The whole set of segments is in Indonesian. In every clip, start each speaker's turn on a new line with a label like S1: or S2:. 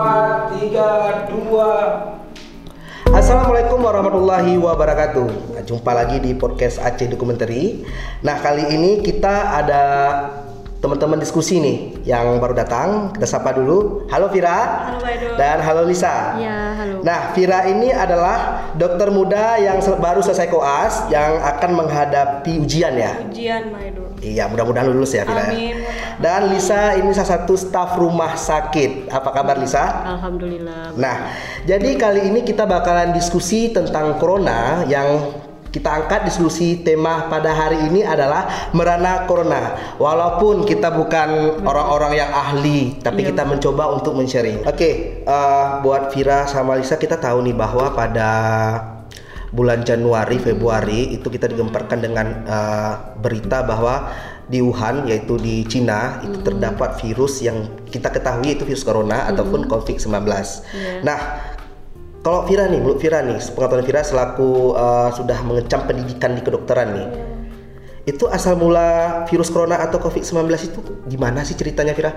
S1: empat, tiga, dua.
S2: Assalamualaikum warahmatullahi wabarakatuh. Nah, Jumpa lagi di podcast Aceh Dokumentari. Nah kali ini kita ada teman-teman diskusi nih yang baru datang. Kita sapa dulu. Halo Vira.
S3: Halo, Pak Edo.
S2: Dan halo Lisa.
S3: Ya, halo.
S2: Nah Vira ini adalah dokter muda yang baru selesai koas yang akan menghadapi ujian ya.
S3: Ujian, Pak Edo.
S2: Iya mudah-mudahan lulus ya Vira. ya.
S3: Amin.
S2: Dan Lisa ini salah satu staf rumah sakit. Apa kabar Lisa?
S3: Alhamdulillah.
S2: Nah, jadi kali ini kita bakalan diskusi tentang corona yang kita angkat diskusi tema pada hari ini adalah merana corona. Walaupun kita bukan orang-orang yang ahli, tapi
S3: Iya,
S2: kita mencoba untuk men-sharing. Oke, eh, buat Vira sama Lisa kita tahu nih bahwa pada bulan Januari, Februari itu kita digemparkan dengan eh, berita bahwa di Wuhan yaitu di Cina itu terdapat virus yang kita ketahui itu virus corona ataupun COVID-19. Nah, kalau Vira nih, menurut Vira nih, pengetahuan Vira selaku uh, sudah mengecam pendidikan di kedokteran nih. Itu asal mula virus corona atau COVID-19 itu gimana sih ceritanya Vira?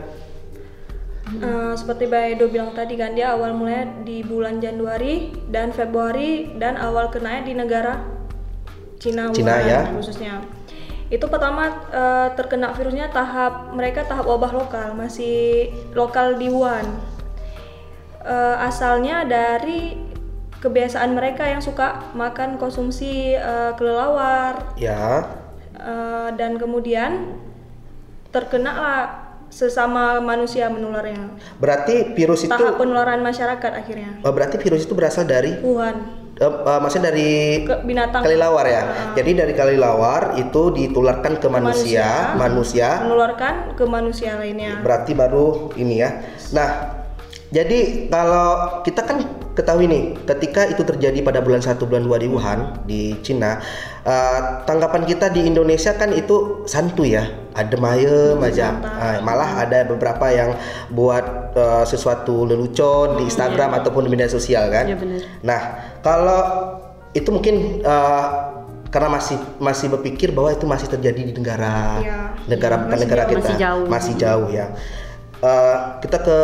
S3: Eh, seperti Pak Edo bilang tadi kan dia awal mulanya di bulan Januari dan Februari dan awal kenanya di negara Cina,
S2: Cina,
S3: Wuhan
S2: ya.
S3: khususnya. Itu pertama eh, terkena virusnya tahap mereka tahap wabah lokal masih lokal di Wuhan. Eh, asalnya dari kebiasaan mereka yang suka makan konsumsi eh, kelelawar
S2: Ya,
S3: Eh, dan kemudian terkena lah sesama manusia menularnya.
S2: berarti virus itu
S3: Tahap penularan masyarakat akhirnya.
S2: uh, berarti virus itu berasal dari
S3: Wuhan
S2: uh, uh, maksudnya dari
S3: ke binatang
S2: kelelawar ya. Jadi dari kelelawar itu ditularkan ke manusia, manusia,
S3: menularkan ke manusia lainnya.
S2: berarti baru ini ya. Nah, jadi kalau kita kan ketahui nih, ketika itu terjadi pada bulan 1 bulan 2 di Wuhan di Cina, eh, tanggapan kita di Indonesia kan itu santuy ya, adem ayem aja. Eh, malah ada beberapa yang buat eh, sesuatu lelucon di Instagram ataupun di media sosial kan.
S3: Iya, benar.
S2: Nah, kalau itu mungkin eh, karena masih masih berpikir bahwa itu masih terjadi di negara
S3: Iya.
S2: negara bukan negara kita
S3: Masih jauh.
S2: masih jauh ya. Eh, kita ke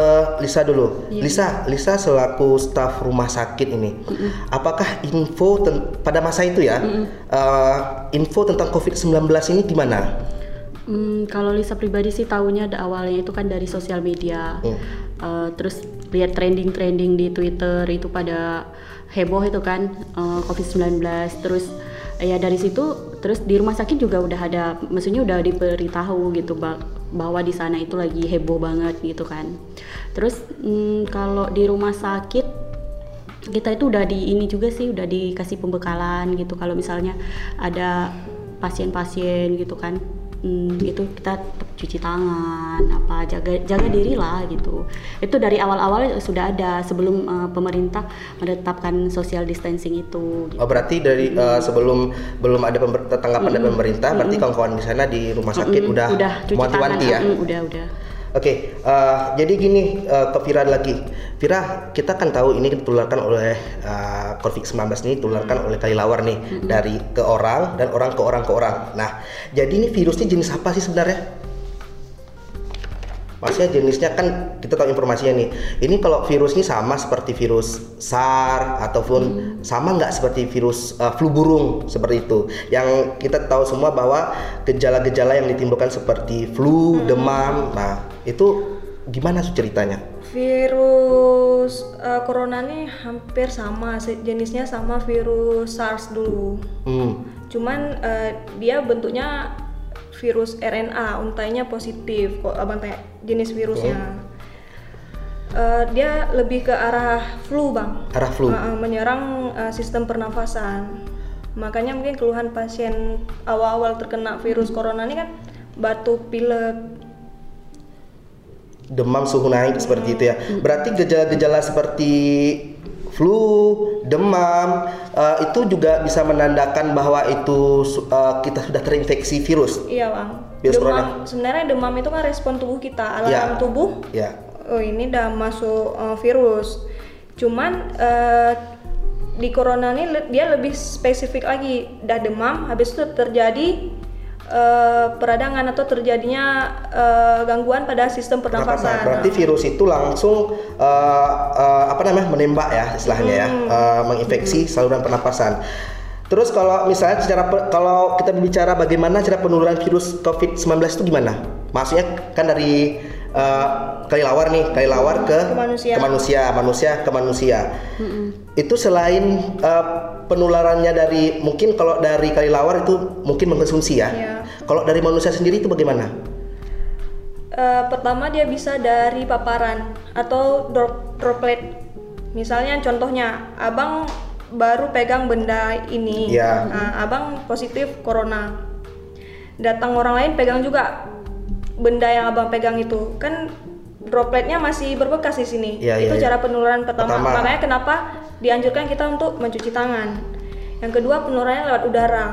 S2: Lisa dulu.
S3: Iya.
S2: Lisa, Lisa selaku staf rumah sakit ini, apakah info pada masa itu ya, eh, info tentang COVID-19 ini gimana?
S4: Hmm, kalau Lisa pribadi sih tahunya ada awalnya itu kan dari sosial media.
S2: Hmm.
S4: Eh, terus lihat trending-trending di Twitter itu pada heboh itu kan eh, COVID-19. Terus ya dari situ terus di rumah sakit juga udah ada maksudnya udah diberitahu gitu ba- bahwa di sana itu lagi heboh banget gitu kan. Terus hmm, kalau di rumah sakit kita itu udah di ini juga sih udah dikasih pembekalan gitu kalau misalnya ada pasien-pasien gitu kan hmm, itu kita cuci tangan apa jaga jaga diri lah gitu. Itu dari awal-awal sudah ada sebelum eh, pemerintah menetapkan social distancing itu gitu.
S2: Oh, berarti dari eh, sebelum belum ada tanggapan dari pemerintah, berarti kawan-kawan di sana di rumah sakit
S4: Mm,
S2: udah,
S4: udah cuci tangan.
S2: ya.
S4: mm, udah udah
S2: Oke, eh, jadi gini eh, ke Vira lagi. Vira, kita kan tahu ini ditularkan oleh eh, COVID-19 ini ditularkan oleh kelelawar nih dari ke orang dan orang ke orang ke orang. Nah, jadi ini virusnya jenis apa sih sebenarnya? Maksudnya jenisnya kan kita tahu informasinya nih. Ini kalau virus ini sama seperti virus SARS ataupun sama nggak seperti virus uh, flu burung seperti itu. Yang kita tahu semua bahwa gejala-gejala yang ditimbulkan seperti flu, demam. Nah, itu gimana sih ceritanya?
S3: Virus eh, corona nih hampir sama jenisnya sama virus SARS dulu.
S2: Hmm.
S3: Cuman eh, dia bentuknya virus RNA, untainya positif kok abang tanya jenis virusnya. Eh, dia lebih ke arah flu bang,
S2: Arah flu.
S3: Eh, eh, menyerang eh, sistem pernafasan. Makanya mungkin keluhan pasien awal-awal terkena virus corona ini kan batuk, pilek.
S2: Demam suhu naik seperti itu ya. Berarti gejala-gejala seperti flu, demam eh, itu juga bisa menandakan bahwa itu eh, kita sudah terinfeksi virus.
S3: Iya bang.
S2: Virus
S3: demam
S2: corona.
S3: sebenarnya demam itu kan respon tubuh kita, alarm
S2: Ya.
S3: tubuh.
S2: Ya.
S3: Oh ini udah masuk eh, virus. Cuman eh, di corona ini dia lebih spesifik lagi. Dah demam, habis itu terjadi eh, peradangan atau terjadinya eh, gangguan pada sistem pernapasan.
S2: Berarti virus itu langsung uh, uh, apa namanya menembak ya istilahnya ya, uh, menginfeksi saluran pernapasan. Terus kalau misalnya secara kalau kita berbicara bagaimana cara penurunan virus COVID-19 itu gimana? Maksudnya kan dari uh, kelelawar nih, kelelawar ke
S3: Ke manusia.
S2: ke manusia, manusia ke manusia. Itu selain uh, penularannya dari mungkin kalau dari kelelawar itu mungkin mengkonsumsi ya.
S3: Iya.
S2: Kalau dari manusia sendiri itu bagaimana?
S3: Eh, pertama dia bisa dari paparan atau drop, droplet. Misalnya contohnya, abang baru pegang benda ini,
S2: Iya.
S3: Nah, abang positif corona. Datang orang lain pegang juga benda yang abang pegang itu, kan dropletnya masih berbekas di sini.
S2: Iya,
S3: itu cara penularan pertama.
S2: Pertama.
S3: Makanya kenapa dianjurkan kita untuk mencuci tangan. Yang kedua penularannya lewat udara.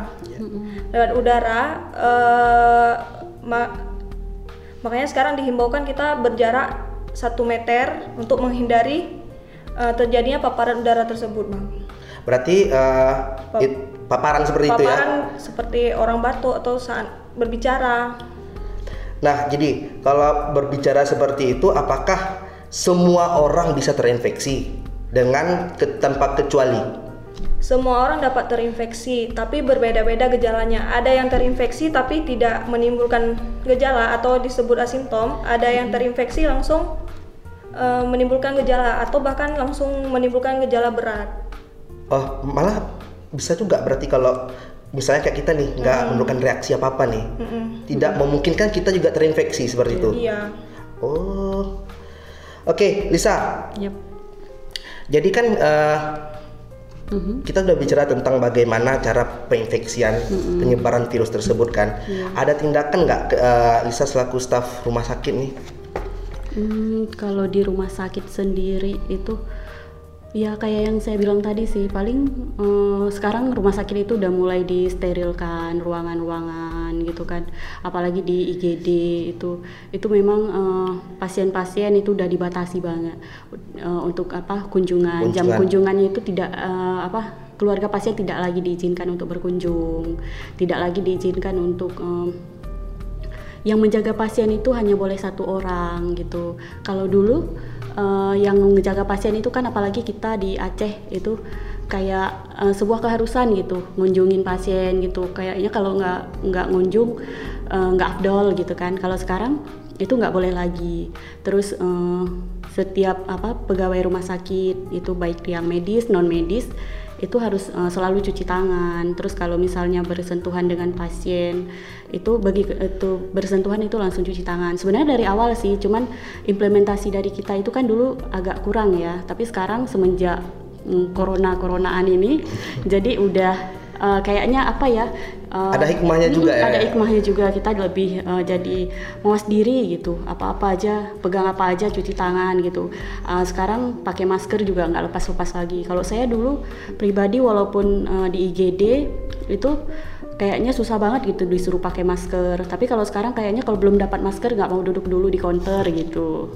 S3: Lewat udara. eh, ma- Makanya sekarang dihimbaukan kita berjarak satu meter untuk menghindari eh, terjadinya paparan udara tersebut, bang.
S2: Berarti uh, it- paparan seperti itu ya.
S3: Paparan seperti orang batuk atau saat berbicara.
S2: Nah, jadi kalau berbicara seperti itu, apakah semua orang bisa terinfeksi dengan ke- tanpa kecuali?
S3: Semua orang dapat terinfeksi, tapi berbeda-beda gejalanya. Ada yang terinfeksi tapi tidak menimbulkan gejala atau disebut asimptom. Ada yang terinfeksi langsung eh, menimbulkan gejala atau bahkan langsung menimbulkan gejala berat.
S2: Oh, malah bisa juga berarti kalau misalnya kayak kita nih nggak menunjukkan reaksi apa apa nih, tidak memungkinkan kita juga terinfeksi seperti itu.
S3: Iya.
S2: Oh, oke, Lisa.
S4: Yep.
S2: Jadi kan eh,
S4: Mhm.
S2: kita udah bicara tentang bagaimana cara penginfeksian penyebaran virus tersebut kan. Ada tindakan nggak eh, Lisa selaku staf rumah sakit nih?
S4: Hmm, kalau di rumah sakit sendiri itu ya kayak yang saya bilang tadi sih paling eh, sekarang rumah sakit itu udah mulai disterilkan ruangan-ruangan gitu kan apalagi di IGD itu itu memang eh, pasien-pasien itu udah dibatasi banget eh, untuk apa kunjungan jam
S2: Kunjungan.
S4: kunjungannya itu tidak eh, apa keluarga pasien tidak lagi diizinkan untuk berkunjung tidak lagi diizinkan untuk em, yang menjaga pasien itu hanya boleh satu orang gitu. Kalau dulu eh, yang menjaga pasien itu kan apalagi kita di Aceh itu kayak eh, sebuah keharusan gitu, ngunjungin pasien gitu. Kayaknya kalau nggak nggak ngunjung eh, nggak afdol gitu kan. Kalau sekarang itu nggak boleh lagi. Terus eh, setiap apa pegawai rumah sakit itu baik yang medis non medis itu harus eh, selalu cuci tangan. Terus kalau misalnya bersentuhan dengan pasien itu bagi itu bersentuhan itu langsung cuci tangan. Sebenarnya dari awal sih, cuman implementasi dari kita itu kan dulu agak kurang ya. Tapi sekarang semenjak mm, corona coronaan ini, jadi udah eh, kayaknya apa ya? eh,
S2: Ada hikmahnya juga
S4: mm,
S2: ya?
S4: Ada hikmahnya juga kita lebih eh, jadi mawas diri gitu. Apa-apa aja, pegang apa aja, cuci tangan gitu. Eh, sekarang pakai masker juga nggak lepas-lepas lagi. Kalau saya dulu pribadi walaupun eh, di IGD itu kayaknya susah banget gitu disuruh pakai masker. Tapi kalau sekarang kayaknya kalau belum dapat masker nggak mau duduk dulu di counter gitu.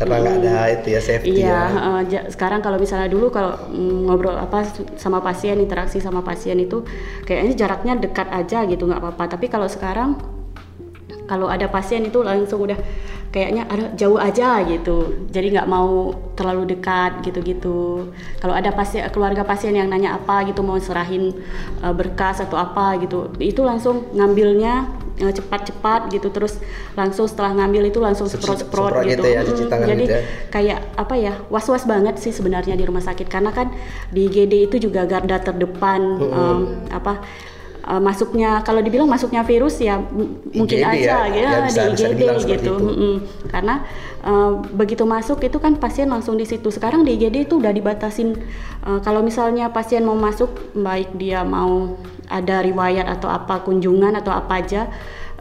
S2: Karena nggak ada itu ya safety
S4: Iya,
S2: ya.
S4: eh, ja- sekarang kalau misalnya dulu kalau mm, ngobrol apa sama pasien, interaksi sama pasien itu kayaknya jaraknya dekat aja gitu nggak apa-apa. Tapi kalau sekarang kalau ada pasien itu langsung udah kayaknya ada jauh aja gitu. Jadi nggak mau terlalu dekat gitu-gitu. Kalau ada pasien keluarga pasien yang nanya apa gitu mau serahin eh, berkas atau apa gitu, itu langsung ngambilnya eh, cepat-cepat gitu terus langsung setelah ngambil itu langsung semprot-semprot
S2: semprot
S4: gitu.
S2: gitu ya,
S4: Mm,
S2: tangan
S4: Jadi
S2: gitu ya.
S4: kayak apa ya was-was banget sih sebenarnya di rumah sakit karena kan di IGD itu juga garda terdepan em, apa eh, masuknya kalau dibilang masuknya virus ya mungkin
S2: IGD
S4: aja
S2: ya,
S4: gitu
S2: ya bisa-
S4: di
S2: bisa
S4: IGD
S2: seperti
S4: gitu
S2: itu.
S4: Mm-mm. karena eh, begitu masuk itu kan pasien langsung di situ sekarang di IGD itu udah dibatasin eh, kalau misalnya pasien mau masuk baik dia mau ada riwayat atau apa kunjungan atau apa aja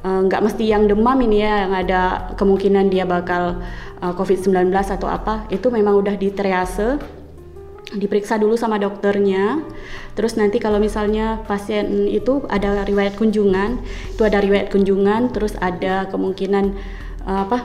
S4: nggak mesti yang demam ini ya yang ada kemungkinan dia bakal eh, COVID-19 atau apa itu memang udah di triase diperiksa dulu sama dokternya. Terus nanti kalau misalnya pasien itu ada riwayat kunjungan itu ada riwayat kunjungan terus ada kemungkinan eh, apa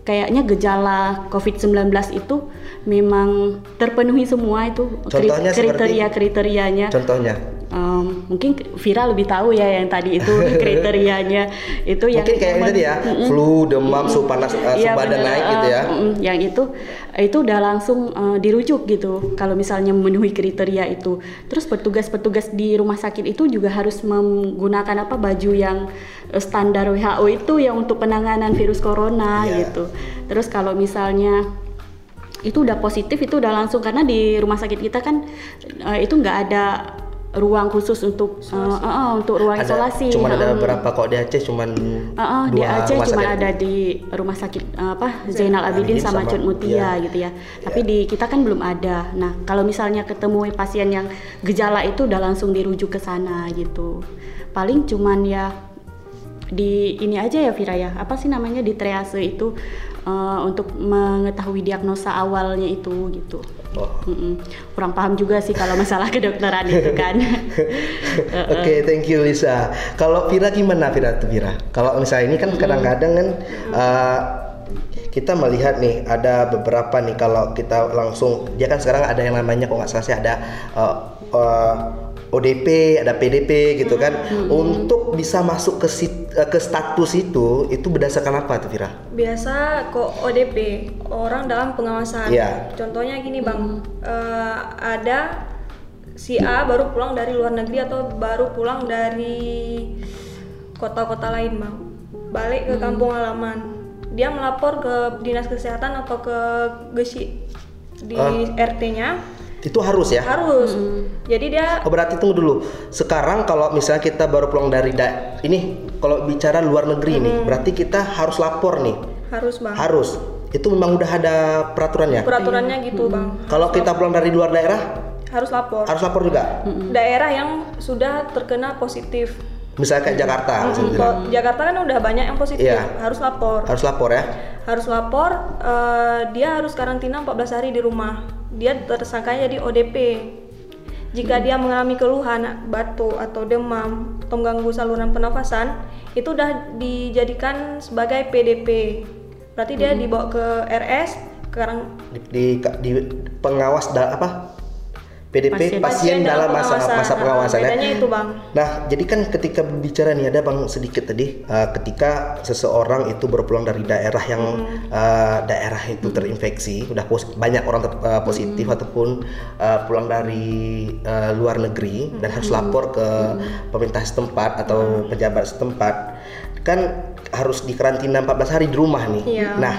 S4: kayaknya gejala COVID-19 itu memang terpenuhi semua itu
S2: Contohnya seperti-
S4: kriteria kriterianya
S2: Contohnya,
S4: Em, mungkin Vira lebih tahu ya yang tadi itu kriterianya. Itu yang
S2: Mungkin kayak ini tadi ya, flu, demam, suhu panas, uh, suhu
S4: Iya,
S2: badan
S4: bener.
S2: naik gitu ya.
S4: Eh, mm, yang itu itu udah langsung eh, dirujuk gitu. Kalau misalnya memenuhi kriteria itu. Terus petugas-petugas di rumah sakit itu juga harus menggunakan apa baju yang eh, standar WHO itu yang untuk penanganan virus corona
S2: Iya.
S4: gitu. Terus kalau misalnya itu udah positif itu udah langsung karena di rumah sakit kita kan eh, itu nggak ada ruang khusus untuk eh, eh, eh, untuk ruang
S2: Ada,
S4: isolasi.
S2: cuman ada
S4: Mm.
S2: berapa kok di Aceh cuman
S4: Heeh, di
S2: dua
S4: Aceh cuma ada di rumah sakit eh, apa Zainal Abidin sama
S2: sama-
S4: Cut Mutia
S2: iya.
S4: gitu ya. Tapi di kita kan belum ada. Nah, kalau misalnya ketemu pasien yang gejala itu udah langsung dirujuk ke sana gitu. Paling cuman ya di ini aja ya Vira ya. Apa sih namanya di triase itu eh, untuk mengetahui diagnosa awalnya itu gitu.
S2: Oh.
S4: Mm-mm. Kurang paham juga sih kalau masalah kedokteran itu kan.
S2: Oke, thank you Lisa. Kalau Vira gimana Vira tuh Vira? Kalau misalnya ini kan kadang-kadang kan uh, kita melihat nih ada beberapa nih kalau kita langsung dia kan sekarang ada yang namanya kok nggak salah sih ada uh, uh, ODP, ada PDP gitu kan. Untuk bisa masuk ke sit- uh, ke status itu itu berdasarkan apa tuh Vira?
S3: Biasa kok ODP orang dalam pengawasan.
S2: Iya.
S3: Contohnya gini bang, Eh, ada si A baru pulang dari luar negeri atau baru pulang dari kota-kota lain bang, balik ke kampung halaman. Dia melapor ke dinas kesehatan atau ke Gesi di
S2: Ah.
S3: RT-nya
S2: Itu harus ya?
S3: harus. Jadi dia
S2: Oh, berarti tunggu dulu. Sekarang kalau misalnya kita baru pulang dari da- ini kalau bicara luar negeri nih, berarti kita harus lapor nih.
S3: harus bang.
S2: Harus. Itu memang udah ada peraturannya.
S3: Peraturannya gitu bang.
S2: Kalau kita pulang dari luar daerah
S3: Harus lapor.
S2: harus lapor juga.
S3: Daerah yang sudah terkena positif.
S2: Misalnya kayak Jakarta, misalnya.
S3: Kok Jakarta kan udah banyak yang positif,
S2: Iya.
S3: harus lapor.
S2: harus lapor ya.
S3: Harus lapor, eh, dia harus karantina 14 hari di rumah. Dia tersangkanya jadi ODP. Jika dia mengalami keluhan batuk atau demam atau mengganggu saluran pernafasan, itu udah dijadikan sebagai PDP. Berarti dia dibawa ke RS, sekarang
S2: Di, di, di pengawas da, apa? PDP pasien, dalam masa masa pengawasan ya.
S3: Bedanya itu bang.
S2: Nah, jadi kan ketika berbicara nih ada bang sedikit tadi, uh, ketika seseorang itu berpulang dari daerah yang uh, daerah itu terinfeksi, udah pos- banyak orang ter- uh, positif ataupun uh, pulang dari uh, luar negeri dan harus lapor ke pemerintah setempat atau pejabat setempat, kan harus dikarantina 14 hari di rumah nih.
S3: Iya.
S2: Nah,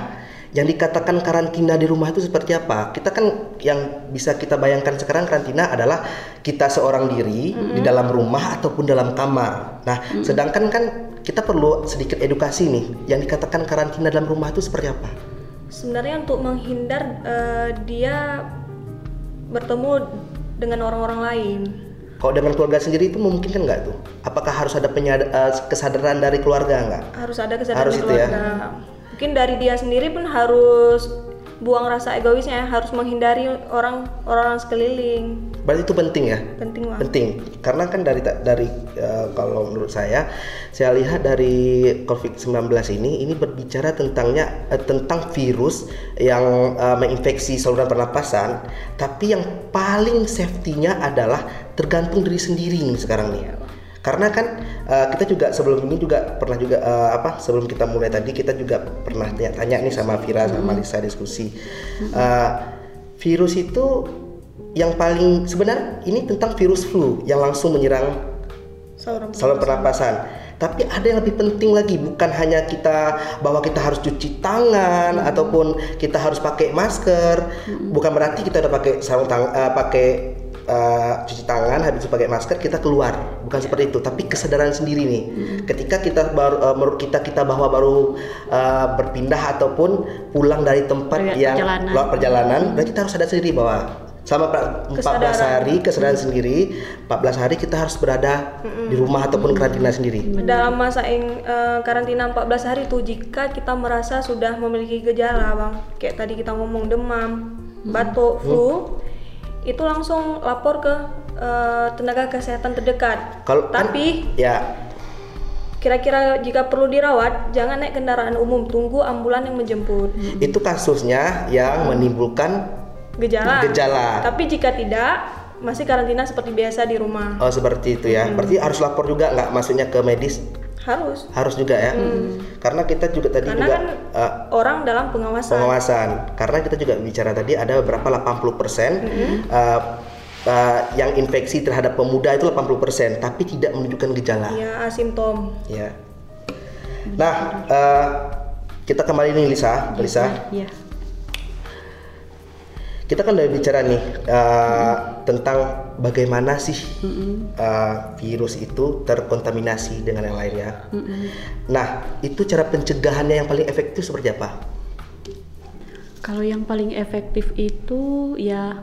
S2: yang dikatakan karantina di rumah itu seperti apa? Kita kan yang bisa kita bayangkan sekarang karantina adalah kita seorang diri di dalam rumah ataupun dalam kamar. Nah, sedangkan kan kita perlu sedikit edukasi nih. Yang dikatakan karantina dalam rumah itu seperti apa?
S3: Sebenarnya untuk menghindar eh, dia bertemu dengan orang-orang lain.
S2: Kalau dengan keluarga sendiri itu memungkinkan nggak tuh? Apakah harus ada penyad- eh, kesadaran dari keluarga nggak?
S3: Harus ada kesadaran
S2: Harus
S3: dari
S2: itu ya.
S3: Mungkin dari dia sendiri pun harus buang rasa egoisnya, harus menghindari orang orang sekeliling.
S2: Berarti itu penting ya?
S3: Penting lah.
S2: penting karena kan dari dari eh, kalau menurut saya saya lihat dari COVID-19 ini ini berbicara tentangnya eh, tentang virus yang eh, menginfeksi saluran pernapasan tapi yang paling safety-nya adalah tergantung diri sendiri nih sekarang nih karena kan eh, kita juga sebelum ini juga pernah juga eh, apa sebelum kita mulai tadi kita juga pernah tanya-tanya nih sama Vira sama Lisa diskusi. Eh, virus itu yang paling sebenarnya ini tentang virus flu yang langsung menyerang
S3: Saluran
S2: saluran pernapasan. Tapi ada yang lebih penting lagi, bukan hanya kita bahwa kita harus cuci tangan ataupun kita harus pakai masker. Bukan berarti kita udah pakai sarung tangan, eh, pakai eh, cuci tangan habis itu pakai masker kita keluar. Bukan seperti itu, tapi kesadaran sendiri nih. Ketika kita baru eh, menurut kita kita bahwa baru eh, berpindah ataupun pulang dari tempat yang
S4: perjalanan.
S2: luar perjalanan, berarti kita harus sadar sendiri bahwa pra- 14
S3: Kesadaran.
S2: hari kesadaran sendiri 14 hari kita harus berada di rumah ataupun karantina sendiri
S3: Dalam masa yang eh, karantina 14 hari itu jika kita merasa sudah memiliki gejala, Bang. Kayak tadi kita ngomong demam, batuk, flu, itu langsung lapor ke eh, tenaga kesehatan terdekat.
S2: kalau kan-
S3: Tapi
S2: ya
S3: kira-kira jika perlu dirawat, jangan naik kendaraan umum, tunggu ambulan yang menjemput.
S2: itu kasusnya yang menimbulkan
S3: Gejala.
S2: Gejala.
S3: Tapi jika tidak, masih karantina seperti biasa di rumah.
S2: Oh seperti itu ya. Berarti harus lapor juga nggak maksudnya ke medis?
S3: Harus.
S2: Harus juga ya. Karena kita juga tadi
S3: Karena
S2: juga
S3: kan
S2: eh,
S3: orang dalam pengawasan.
S2: pengawasan. Karena kita juga bicara tadi ada beberapa 80% persen eh, eh, yang infeksi terhadap pemuda itu 80% tapi tidak menunjukkan gejala.
S3: Ya, asimptom.
S2: Ya. Nah, eh, kita kembali nih Lisa, Lisa.
S4: Iya.
S2: Kita kan udah bicara nih eh, tentang bagaimana sih eh, virus itu terkontaminasi dengan yang lainnya. Nah, itu cara pencegahannya yang paling efektif seperti apa?
S4: Kalau yang paling efektif itu ya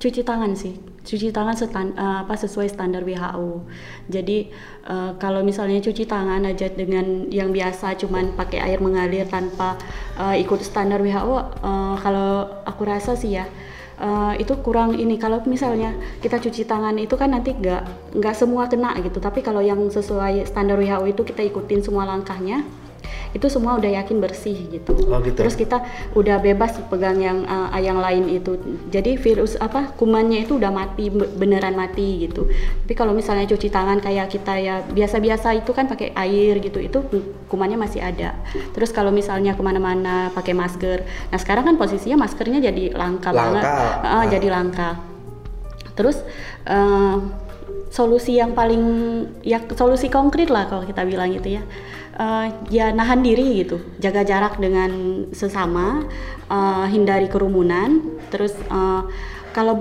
S4: cuci tangan sih. Cuci tangan setan, eh, apa sesuai standar WHO. Jadi eh, kalau misalnya cuci tangan aja dengan yang biasa cuman pakai air mengalir tanpa eh, ikut standar WHO, eh, kalau aku rasa sih ya eh, itu kurang ini. Kalau misalnya kita cuci tangan itu kan nanti nggak nggak semua kena gitu. Tapi kalau yang sesuai standar WHO itu kita ikutin semua langkahnya, itu semua udah yakin bersih gitu.
S2: Oh, gitu.
S4: Terus kita udah bebas pegang yang uh, yang lain itu. Jadi virus apa kumannya itu udah mati be- beneran mati gitu. Tapi kalau misalnya cuci tangan kayak kita ya biasa-biasa itu kan pakai air gitu, itu kumannya masih ada. Terus kalau misalnya ke mana-mana pakai masker. Nah sekarang kan posisinya maskernya jadi langka,
S2: Langka.
S4: banget. Uh,
S2: Ah.
S4: Jadi langka. Terus uh, solusi yang paling ya solusi konkret lah kalau kita bilang gitu ya Eh, ya nahan diri gitu jaga jarak dengan sesama eh, hindari kerumunan. Terus eh, kalau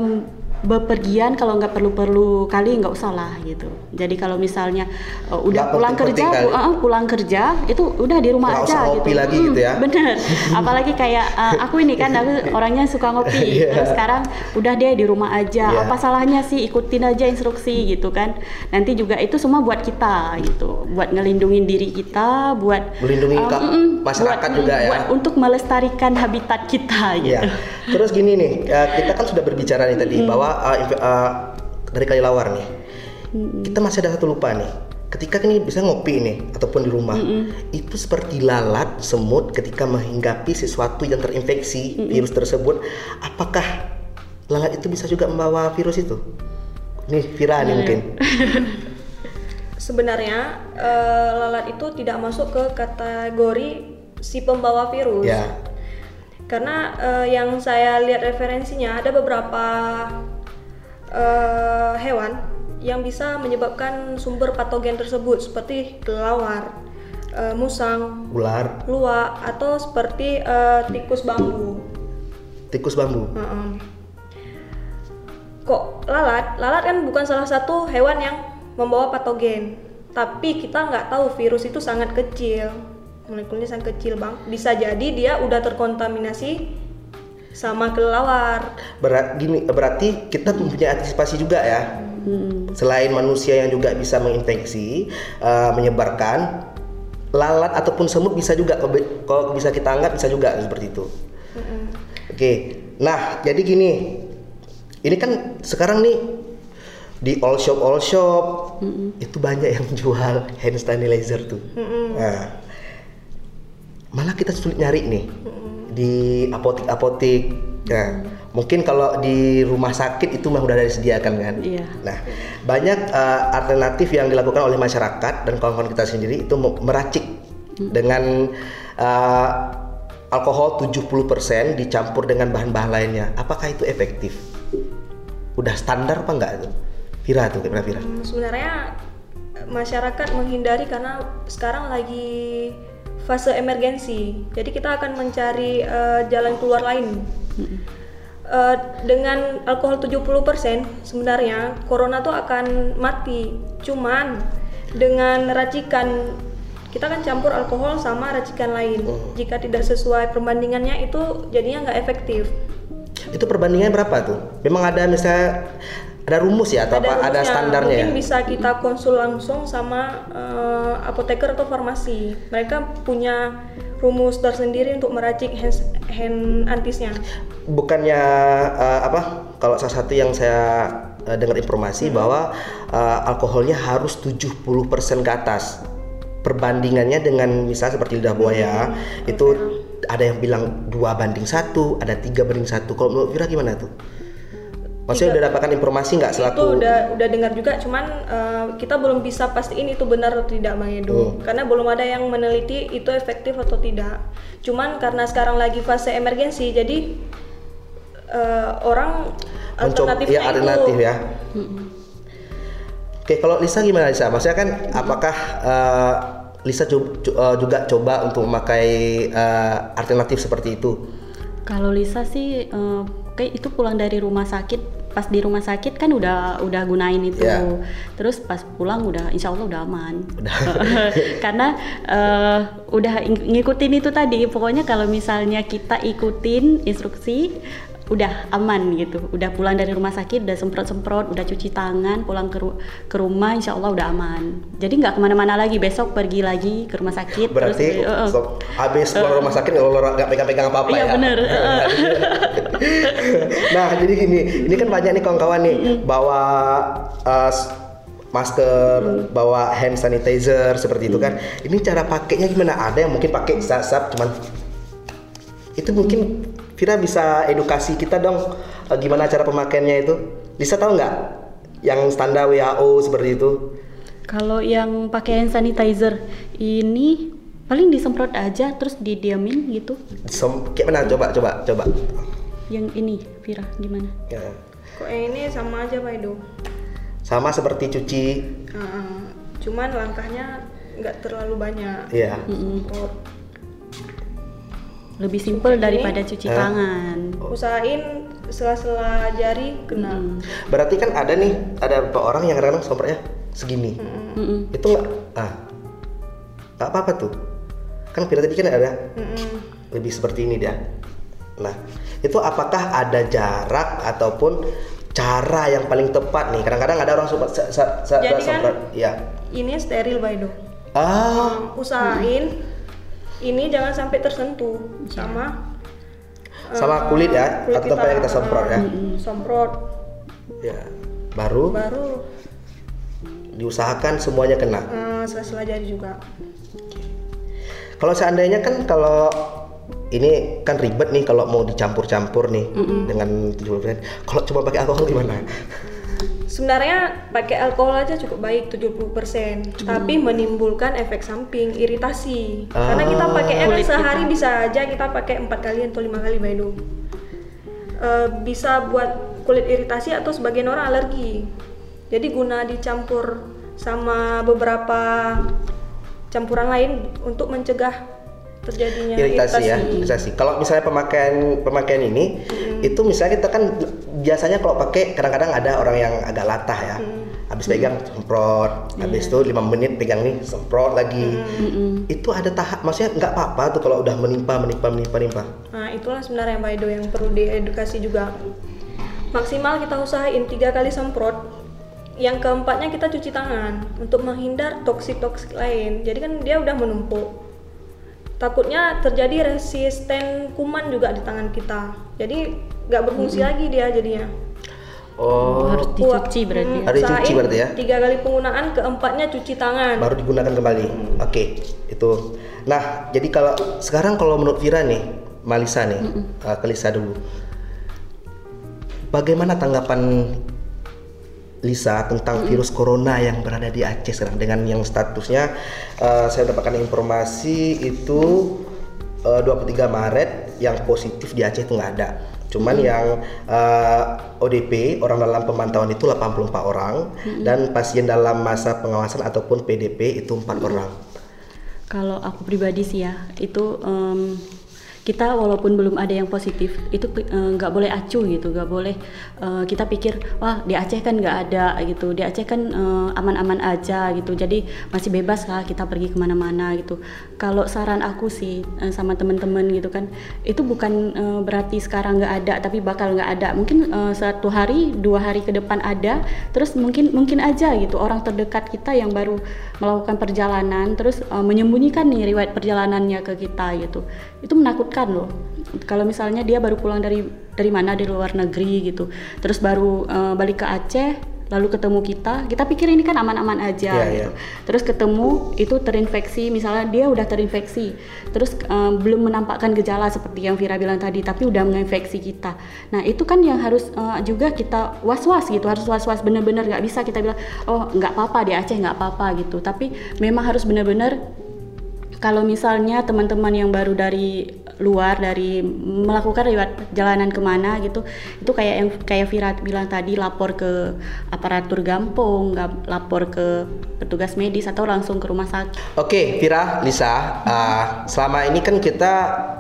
S4: bepergian kalau nggak perlu-perlu kali nggak usah lah gitu jadi kalau misalnya eh, udah
S2: Nggak
S4: pulang kerja
S2: kali.
S4: eh, pulang kerja itu udah di rumah
S2: Nggak
S4: aja
S2: usah
S4: gitu
S2: lagi gitu ya.
S4: bener apalagi kayak eh, aku ini kan aku orangnya suka ngopi
S2: Iya.
S4: terus sekarang udah deh di rumah aja
S2: Iya.
S4: apa salahnya sih ikutin aja instruksi gitu kan nanti juga itu semua buat kita gitu buat ngelindungin diri kita buat
S2: Melindungi
S4: um, mm,
S2: masyarakat
S4: buat-
S2: juga ya.
S4: buat untuk melestarikan habitat kita gitu
S2: Iya. Terus gini nih, eh, kita kan sudah berbicara nih tadi bahwa inf- eh, dari Kalilawar nih, kita masih ada satu lupa nih. Ketika ini bisa ngopi nih ataupun di rumah, itu seperti lalat semut ketika menghinggapi sesuatu yang terinfeksi virus tersebut, apakah lalat itu bisa juga membawa virus itu? Nih Vira nih mungkin.
S3: Sebenarnya eh, lalat itu tidak masuk ke kategori si pembawa virus.
S2: Ya.
S3: Karena eh, yang saya lihat referensinya ada beberapa eh, hewan yang bisa menyebabkan sumber patogen tersebut seperti kelelawar, eh, musang,
S2: Ular,
S3: luwak atau seperti eh, tikus bambu.
S2: tikus bambu.
S3: Heeh. Kok lalat? Lalat kan bukan salah satu hewan yang membawa patogen. Tapi kita nggak tahu virus itu sangat kecil. Molekulnya sangat kecil bang. Bisa jadi dia udah terkontaminasi sama kelelawar.
S2: Berat, gini, berarti kita mempunyai antisipasi juga ya. Selain manusia yang juga bisa menginfeksi, eh, menyebarkan, lalat ataupun semut bisa juga kalau bisa kita anggap bisa juga seperti itu. Oke, nah jadi gini, ini kan sekarang nih di all shop all shop itu banyak yang jual hand sanitizer tuh. Nah, malah kita sulit nyari nih di apotik-apotik. Nah, mungkin kalau di rumah sakit itu mah udah ada disediakan kan.
S4: Iya.
S2: Nah, banyak eh, alternatif yang dilakukan oleh masyarakat dan kawan-kawan kita sendiri itu me- meracik dengan eh, alkohol 70% dicampur dengan bahan-bahan lainnya. Apakah itu efektif? Udah standar apa enggak itu? Vira tuh, kayak Vira.
S3: Hmm, Sebenarnya masyarakat menghindari karena sekarang lagi fase emergensi. Jadi kita akan mencari eh, jalan keluar lain. Eh, dengan alkohol 70% sebenarnya corona tuh akan mati. Cuman dengan racikan kita kan campur alkohol sama racikan lain. Jika tidak sesuai perbandingannya itu jadinya nggak efektif.
S2: Itu perbandingannya berapa tuh? Memang ada misalnya ada rumus ya atau apa? Ada standarnya ya?
S3: Mungkin bisa kita konsul langsung sama eh, apoteker atau farmasi. Mereka punya rumus tersendiri untuk meracik hand, hand antisnya.
S2: bukannya eh, apa kalau salah satu yang saya eh, dengar informasi bahwa eh, alkoholnya harus 70% ke atas perbandingannya dengan misalnya seperti lidah buaya itu ada yang bilang dua banding satu ada tiga banding satu kalau menurut Vira gimana tuh Maksudnya udah dapatkan informasi nggak selaku
S3: itu udah udah dengar juga cuman eh, kita belum bisa pastiin itu benar atau tidak bang Edo
S2: Hmm.
S3: karena belum ada yang meneliti itu efektif atau tidak cuman karena sekarang lagi fase emergensi jadi eh, orang
S2: mencoba
S3: alternatifnya
S2: ya alternatif
S3: itu
S2: ya. Oke, kalau Lisa gimana Lisa? Maksudnya kan apakah eh, Lisa juga coba untuk memakai eh, alternatif seperti itu?
S4: Kalau Lisa sih eh, kayak itu pulang dari rumah sakit pas di rumah sakit kan udah udah gunain itu.
S2: Ya.
S4: terus pas pulang udah insya Allah udah aman. Karena eh, udah ng- ngikutin itu tadi. Pokoknya kalau misalnya kita ikutin instruksi udah aman gitu udah pulang dari rumah sakit udah semprot semprot udah cuci tangan pulang ke, ru- ke rumah insya Allah udah aman jadi nggak ke mana-mana lagi besok pergi lagi ke rumah sakit
S2: Berarti
S4: terus, eh.
S2: so- habis pulang rumah sakit nggak pegang-pegang apa-apa
S4: Iya,
S2: ya?
S4: bener.
S2: nah, jadi gini, ini kan banyak nih kawan-kawan nih bawa s- masker, bawa hand sanitizer seperti itu kan. Ini cara pakainya gimana? Ada yang mungkin pakai sap cuman itu mungkin Vira bisa edukasi kita dong eh, gimana cara pemakaiannya itu. Bisa tahu nggak? Yang standar WHO seperti itu.
S4: Kalau yang pakai hand sanitizer ini paling disemprot aja terus didiamin gitu.
S2: Sem- kayak mana? Coba, coba, coba.
S4: Yang ini, Vira, gimana?
S2: Ya.
S3: kok yang ini sama aja Pak Edo
S2: Sama seperti cuci,
S3: Eh, cuman langkahnya nggak terlalu banyak
S2: ya.
S3: Oh,
S4: Lebih simpel
S3: Ini?
S4: daripada cuci
S2: Hah?
S4: tangan.
S3: usahain sela-sela jari kena
S2: Berarti kan ada nih, ada beberapa orang yang kadang-kadang semprotnya segini.
S4: Mm-mm.
S2: Itu nggak, ah, nggak apa-apa tuh. Kan Vira tadi kan ada
S3: Mm-mm.
S2: lebih seperti ini dia. Nah, itu apakah ada jarak ataupun cara yang paling tepat nih? Kadang-kadang ada orang suka sa- sa- sa-
S3: Jadi kan-
S2: ya.
S3: ini steril Pak Edo
S2: Ah,
S3: usahain ini jangan sampai tersentuh sama
S2: sama kulit ya,
S3: kulit
S2: atau tempat yang kita semprot ya.
S3: uh, semprot
S2: Ya, baru
S3: baru
S2: diusahakan semuanya kena.
S3: uh, sela-sela jari juga
S2: Kalau seandainya kan kalau ini kan ribet nih kalau mau dicampur-campur nih dengan 70%. Kalau cuma pakai alkohol gimana?
S3: Sebenarnya pakai alkohol aja cukup baik 70% tapi menimbulkan efek samping iritasi. Karena kita pakainya kan
S4: Kulit
S3: sehari bisa aja kita pakai empat kali atau lima kali Edo Eh, bisa buat kulit iritasi atau sebagian orang alergi. Jadi guna dicampur sama beberapa campuran lain untuk mencegah terjadinya
S2: iritasi ya, iritasi. Kalau misalnya pemakaian pemakaian ini itu misalnya kita kan biasanya kalau pakai kadang-kadang ada orang yang agak latah ya. Habis pegang semprot, habis itu lima menit pegang nih semprot lagi. Itu ada tahap maksudnya nggak apa-apa tuh kalau udah menimpa menimpa menimpa menimpa.
S3: Nah, itulah sebenarnya Pak Edo yang perlu diedukasi juga. Maksimal kita usahain tiga kali semprot. Yang keempatnya kita cuci tangan untuk menghindar toksik-toksik lain. Jadi kan dia udah menumpuk. Takutnya terjadi resisten kuman juga di tangan kita. Jadi nggak berfungsi lagi dia jadinya.
S2: Oh,
S4: Harus dicuci berarti. ya.
S2: Harus dicuci berarti ya?
S3: Tiga kali penggunaan, keempatnya cuci tangan.
S2: baru digunakan kembali. Oke, itu. Nah, jadi kalau sekarang kalau menurut Vira nih, Malisa nih, uh, ke Lisa dulu. Bagaimana tanggapan Lisa tentang virus corona yang berada di Aceh sekarang dengan yang statusnya uh, saya mendapatkan informasi itu uh, 23 Maret yang positif di Aceh itu nggak ada. Cuman yang uh, ODP orang dalam pemantauan itu 84 orang dan pasien dalam masa pengawasan ataupun PDP itu empat orang.
S4: Kalau aku pribadi sih ya, itu em, kita walaupun belum ada yang positif, itu eh, nggak boleh acuh gitu, nggak boleh eh, kita pikir wah di Aceh kan nggak ada gitu, di Aceh kan eh, aman-aman aja gitu, jadi masih bebas lah kita pergi ke mana-mana gitu. Kalau saran aku sih eh, sama teman-teman gitu kan, itu bukan eh, berarti sekarang nggak ada, tapi bakal nggak ada. Mungkin eh, satu hari, dua hari ke depan ada, terus mungkin mungkin aja gitu orang terdekat kita yang baru melakukan perjalanan terus uh, menyembunyikan nih riwayat perjalanannya ke kita gitu itu menakutkan loh. Kalau misalnya dia baru pulang dari dari mana? Dari luar negeri gitu. Terus baru uh, balik ke Aceh lalu ketemu kita kita pikir ini kan aman-aman aja
S2: Iya,
S4: gitu.
S2: iya.
S4: terus ketemu itu terinfeksi misalnya dia udah terinfeksi. Terus eh, belum menampakkan gejala seperti yang Vira bilang tadi tapi udah menginfeksi kita. Nah itu kan yang harus eh, juga kita was-was gitu harus was-was. Bener-bener nggak bisa kita bilang oh nggak apa-apa di Aceh nggak apa-apa gitu. Tapi memang harus bener-bener kalau misalnya teman-teman yang baru dari luar dari melakukan riwayat perjalanan ke mana gitu itu kayak yang kayak Vira bilang tadi lapor ke aparatur gampong nggak lapor ke petugas medis atau langsung ke rumah sakit
S2: Oke, Vira, Lisa, uh, selama ini kan kita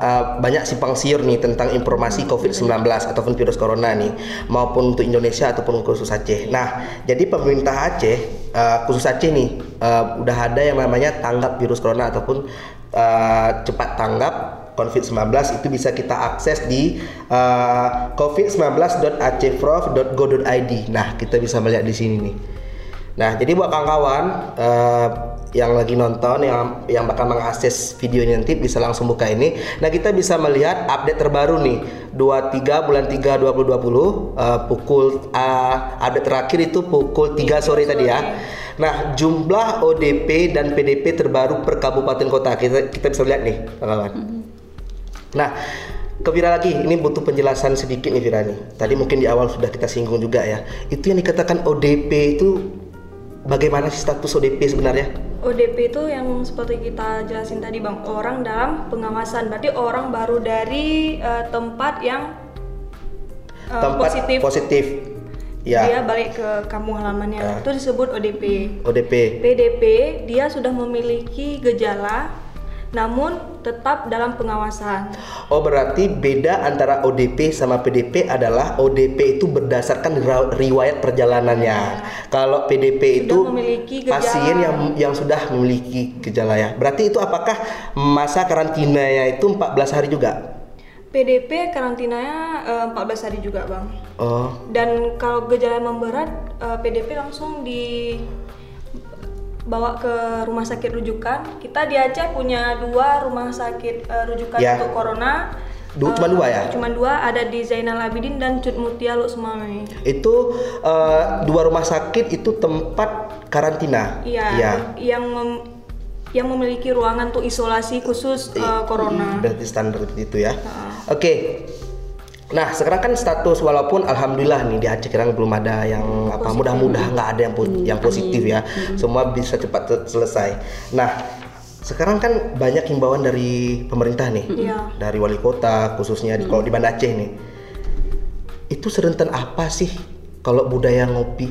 S2: uh, banyak simpang siur nih tentang informasi COVID-19 ataupun virus corona nih, maupun untuk Indonesia ataupun khusus Aceh. Nah, jadi pemerintah Aceh, uh, khusus Aceh nih, uh, udah ada yang namanya tanggap virus corona ataupun uh, cepat tanggap COVID-19 itu bisa kita akses di uh, covid19.acehprof.go.id. Nah, kita bisa melihat di sini nih. Nah, jadi buat kawan-kawan eh, yang lagi nonton yang yang bakal mengakses videonya nanti bisa langsung buka ini. Nah, kita bisa melihat update terbaru nih 23 bulan 3 2020 eh, pukul eh, update terakhir itu pukul 3 sore tadi ya. Nah, jumlah ODP dan PDP terbaru per kabupaten kota kita kita bisa lihat nih, kawan-kawan. Nah, ke Vira lagi, ini butuh penjelasan sedikit nih Vira nih. Tadi mungkin di awal sudah kita singgung juga ya. Itu yang dikatakan ODP itu bagaimana sih status ODP sebenarnya?
S3: ODP itu yang seperti kita jelasin tadi bang orang dalam pengawasan berarti orang baru dari eh, tempat yang eh,
S2: Tempat
S3: positif
S2: positif.
S3: Dia
S2: Ya,
S3: balik ke kampung halamannya
S2: Ah.
S3: itu disebut ODP
S2: ODP.
S3: PDP dia sudah memiliki gejala namun tetap dalam pengawasan
S2: Oh, berarti beda antara ODP sama PDP adalah ODP itu berdasarkan riwayat perjalanannya. Kalau PDP
S3: Sudah
S2: itu
S3: memiliki gejala.
S2: pasien yang yang sudah memiliki gejala ya. Berarti itu apakah masa karantinanya itu 14 hari juga?
S3: PDP karantinanya eh, 14 hari juga bang
S2: Oh,
S3: dan kalau gejala memberat eh, PDP langsung di bawa ke rumah sakit rujukan kita di Aceh punya dua rumah sakit eh, rujukan
S2: Ya.
S3: untuk corona
S2: Du-
S3: Eh,
S2: cuma dua ya?
S3: cuma dua ada di Zainal Abidin dan Cut Mutia Luk Semame
S2: itu eh, dua rumah sakit itu tempat karantina.
S3: iya
S2: Iya.
S3: yang mem- yang memiliki ruangan untuk isolasi khusus eh, corona
S2: Berarti standar itu ya. Oke. Nah, sekarang kan status walaupun alhamdulillah nih di Aceh sekarang belum ada yang apa mudah-mudahan nggak ada yang po- yang positif ya. Semua bisa cepat selesai. Nah, sekarang kan banyak himbauan dari pemerintah nih.
S3: Iya.
S2: Dari wali kota khususnya di kalau di Banda Aceh nih. Itu serentan apa sih kalau budaya ngopi?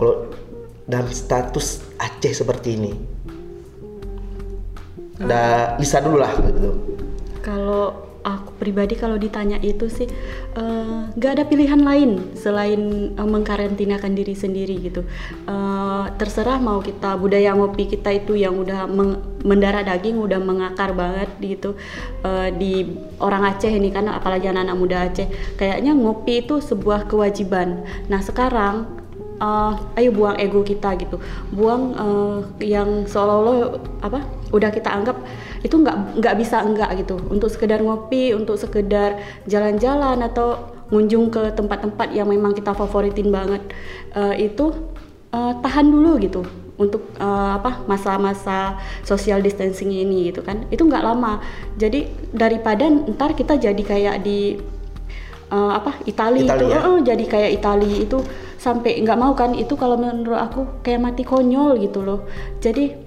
S2: Kalau dalam status Aceh seperti ini? Da, Lisa dulu lah gitu.
S4: Kalau pribadi kalau ditanya itu sih eh, nggak ada pilihan lain selain eh, mengkarantinakan diri sendiri gitu. Eh, terserah mau kita budaya ngopi kita itu yang udah meng- daging udah mengakar banget gitu eh, di orang Aceh ini kan apalagi anak-anak muda Aceh kayaknya ngopi itu sebuah kewajiban. Nah sekarang uh, ayo buang ego kita gitu buang uh, yang seolah-olah apa udah kita anggap itu nggak nggak bisa enggak gitu. Untuk sekedar ngopi untuk sekedar jalan-jalan atau ngunjung ke tempat-tempat yang memang kita favoritin banget uh, itu uh, tahan dulu gitu untuk uh, apa masa-masa social distancing ini gitu kan. Itu nggak lama. Jadi daripada ntar kita jadi kayak di uh, apa Itali,
S2: Itali
S4: itu
S2: ya?
S4: "Eh, jadi kayak Itali itu sampai nggak mau kan. Itu kalau menurut aku kayak mati konyol gitu loh. Jadi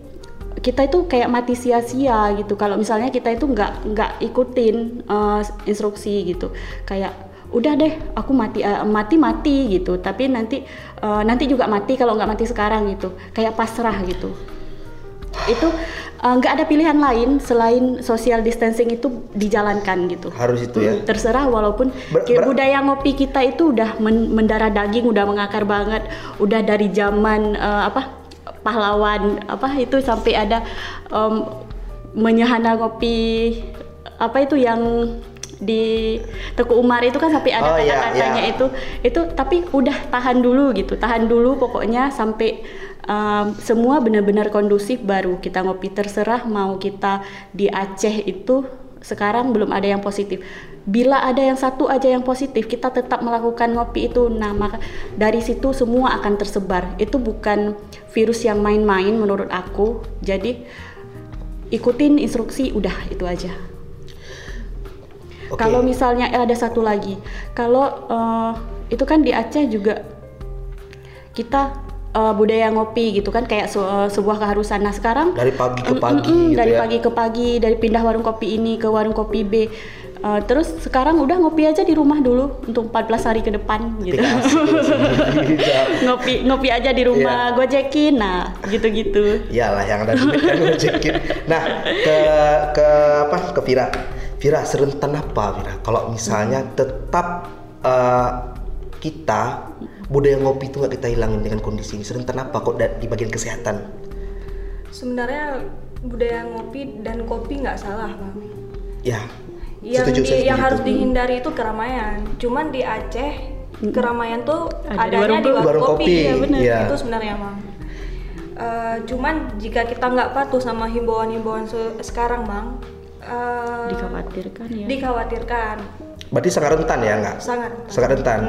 S4: kita itu kayak mati sia-sia gitu. Kalau misalnya kita itu nggak nggak ikutin uh, instruksi gitu. Kayak udah deh aku mati uh, mati mati gitu. Tapi nanti uh, nanti juga mati kalau nggak mati sekarang gitu. Kayak pasrah gitu. Itu uh, nggak ada pilihan lain selain social distancing itu dijalankan gitu.
S2: Harus itu ya.
S4: terserah walaupun
S2: Ber- ber-
S4: budaya ngopi kita itu udah men- mendarah daging udah mengakar banget. Udah dari zaman eh, apa pahlawan apa itu sampai ada em, menyehana ngopi apa itu yang di Teku Umar itu kan sampai ada
S2: Oh, iya,
S4: kata-katanya
S2: iya.
S4: itu itu tapi udah tahan dulu gitu tahan dulu pokoknya sampai em, semua benar-benar kondusif baru kita ngopi terserah mau kita di Aceh itu sekarang belum ada yang positif. Bila ada yang satu aja yang positif, kita tetap melakukan ngopi itu. Nah, maka dari situ semua akan tersebar. Itu bukan virus yang main-main menurut aku. Jadi ikutin instruksi udah itu aja.
S2: Oke.
S4: Kalau misalnya eh, ada satu lagi, kalau eh, itu kan di Aceh juga kita eh, budaya ngopi gitu kan kayak se- eh, sebuah keharusan. Nah sekarang
S2: Dari pagi ke pagi
S4: mm, mm,
S2: gitu
S4: dari
S2: ya.
S4: pagi ke pagi, dari pindah warung kopi ini ke warung kopi B. Eh, terus sekarang udah ngopi aja di rumah dulu untuk 14 hari ke depan gitu. Ngopi ngopi aja di rumah, gojekin. Nah, gitu-gitu.
S2: Iyalah yang ada kan ngejekin. Nah, ke ke apa? Ke Vira. Vira serentan apa Vira? Kalau misalnya tetap eh, kita budaya ngopi itu nggak kita hilangin dengan kondisi ini. Serentan apa kok di bagian kesehatan?
S3: Sebenarnya budaya ngopi dan kopi nggak salah bang.
S2: Ya.
S3: Yang,
S2: setuju,
S3: di-
S2: saya
S3: yang harus dihindari itu keramaian. Cuman di Aceh keramaian tuh
S4: Ada di
S3: adanya
S4: warung
S3: di warung,
S2: Warung
S3: kopi.
S2: kopi,
S3: Ya, bener.
S2: iya.
S3: Itu sebenarnya bang. Eh, cuman jika kita nggak patuh sama himbauan-himbauan se- sekarang bang, eh,
S4: Dikhawatirkan ya.
S3: dikhawatirkan
S2: Berarti sangat rentan ya nggak?
S3: sangat.
S2: Sangat rentan.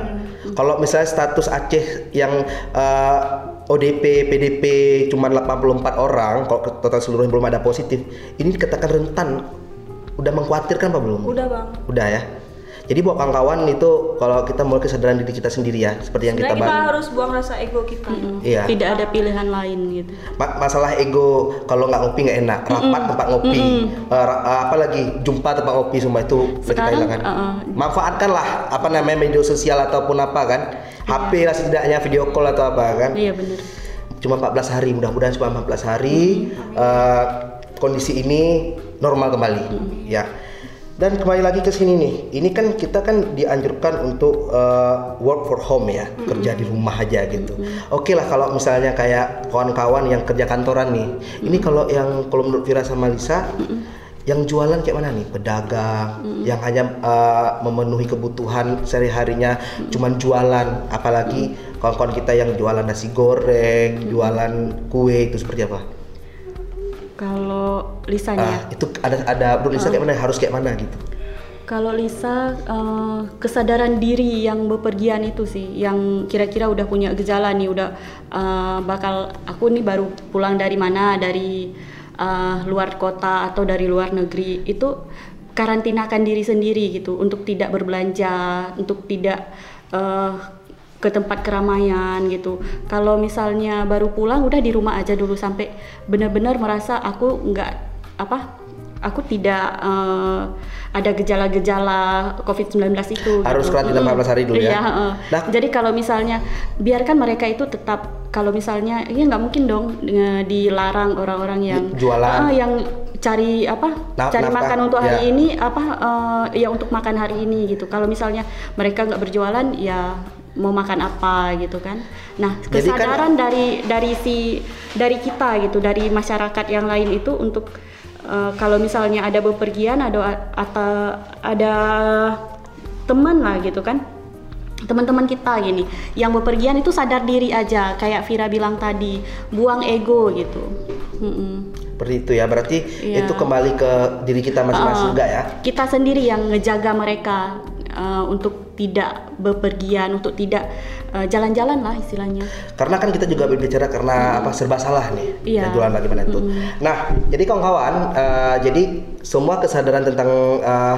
S2: Kalau misalnya status Aceh yang eh, ODP, PDP cuma 84 orang, kalau total seluruhnya belum ada positif, ini dikatakan rentan. Udah mengkhawatirkan apa belum?
S3: Udah bang.
S2: Udah ya. Jadi buat kawan-kawan itu kalau kita mulai kesadaran diri kita sendiri ya, seperti yang kita
S3: Sebenarnya kita
S2: bahas.
S3: harus buang rasa ego kita.
S2: Iya.
S4: Tidak ada pilihan lain gitu.
S2: Ma- masalah ego kalau nggak ngopi nggak enak, rapat tempat ngopi, Eh, ra- eh, apalagi jumpa tempat ngopi semua itu udah kita
S4: Sekarang,
S2: hilangkan.
S4: uh, uh.
S2: Manfaatkanlah apa namanya media sosial ataupun apa kan, HP lah setidaknya video call atau apa kan.
S4: Iya benar.
S2: Cuma 14 hari, mudah-mudahan cuma 14 hari eh, kondisi ini normal kembali, ya. Dan kembali lagi ke sini nih, ini kan kita kan dianjurkan untuk eh, work for home ya, kerja di rumah aja gitu. Oke lah kalau misalnya kayak kawan-kawan yang kerja kantoran nih, ini kalau yang kalau menurut Vira sama Lisa, yang jualan kayak mana nih? Pedagang yang hanya eh, memenuhi kebutuhan sehari-harinya, cuman jualan, apalagi kawan-kawan kita yang jualan nasi goreng, jualan kue itu seperti apa?
S4: Kalau Lisanya
S2: Ah, itu ada ada menurut Lisa kayak mana? Harus kayak mana gitu?
S4: Kalau Lisa eh, kesadaran diri yang bepergian itu sih yang kira-kira udah punya gejala nih udah eh, bakal aku nih baru pulang dari mana dari eh, luar kota atau dari luar negeri itu karantinakan diri sendiri gitu untuk tidak berbelanja untuk tidak eh, ke tempat keramaian gitu. Kalau misalnya baru pulang udah di rumah aja dulu sampai benar-benar merasa aku nggak apa aku tidak eh, ada gejala-gejala COVID-19 itu.
S2: Harus
S4: gitu.
S2: karantina
S4: Mm-mm.
S2: 14 hari dulu ya?
S4: Iya, heeh.
S2: Nah.
S4: Jadi kalau misalnya biarkan mereka itu tetap kalau misalnya ya nggak mungkin dong eh, dilarang orang-orang yang
S2: Jualan.
S4: Ah, yang cari apa
S2: Na-
S4: cari
S2: nafkah,
S4: makan untuk hari
S2: ya.
S4: ini apa eh, ya untuk makan hari ini gitu. Kalau misalnya mereka nggak berjualan ya mau makan apa gitu kan. Nah,
S2: Jadi kan-
S4: kesadaran dari dari si dari kita gitu, dari masyarakat yang lain itu untuk eh, kalau misalnya ada bepergian ada atau ada teman lah gitu kan. Teman-teman kita gini, yang bepergian itu sadar diri aja, kayak Vira bilang tadi, buang ego gitu. Mm-mm.
S2: Seperti itu ya. Berarti
S4: Iya.
S2: itu kembali ke diri kita masing-masing
S4: Uh,
S2: enggak ya?
S4: Kita sendiri yang ngejaga mereka uh, untuk tidak bepergian, untuk tidak uh, jalan-jalan lah istilahnya.
S2: Karena kan kita juga berbicara karena apa serba salah nih dan jualan bagaimana itu. Nah, jadi kawan-kawan, eh, jadi semua kesadaran tentang eh,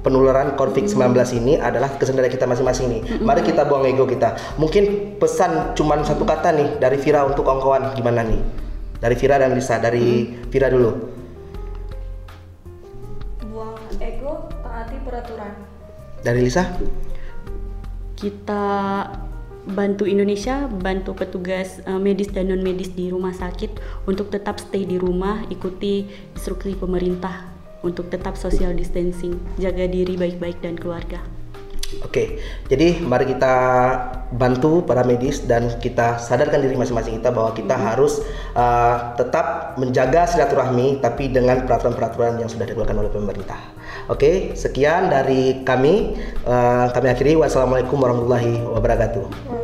S2: penularan COVID-19 ini adalah kesadaran kita masing-masing nih. Mari kita buang ego kita. Mungkin pesan cuman satu kata nih dari Vira untuk kawan-kawan gimana nih? Dari Vira dan Lisa, dari Vira dulu.
S3: Buang ego, taati peraturan.
S2: Dari Lisa?
S4: Kita bantu Indonesia, bantu petugas uh, medis dan non medis di rumah sakit untuk tetap stay di rumah, ikuti instruksi pemerintah untuk tetap social distancing, jaga diri baik-baik dan keluarga.
S2: Oke, jadi mari kita bantu para medis dan kita sadarkan diri masing-masing kita bahwa kita harus uh, tetap menjaga silaturahmi tapi dengan peraturan-peraturan yang sudah dikeluarkan oleh pemerintah. Oke, sekian dari kami. Uh, kami akhiri. Wassalamualaikum warahmatullahi wabarakatuh.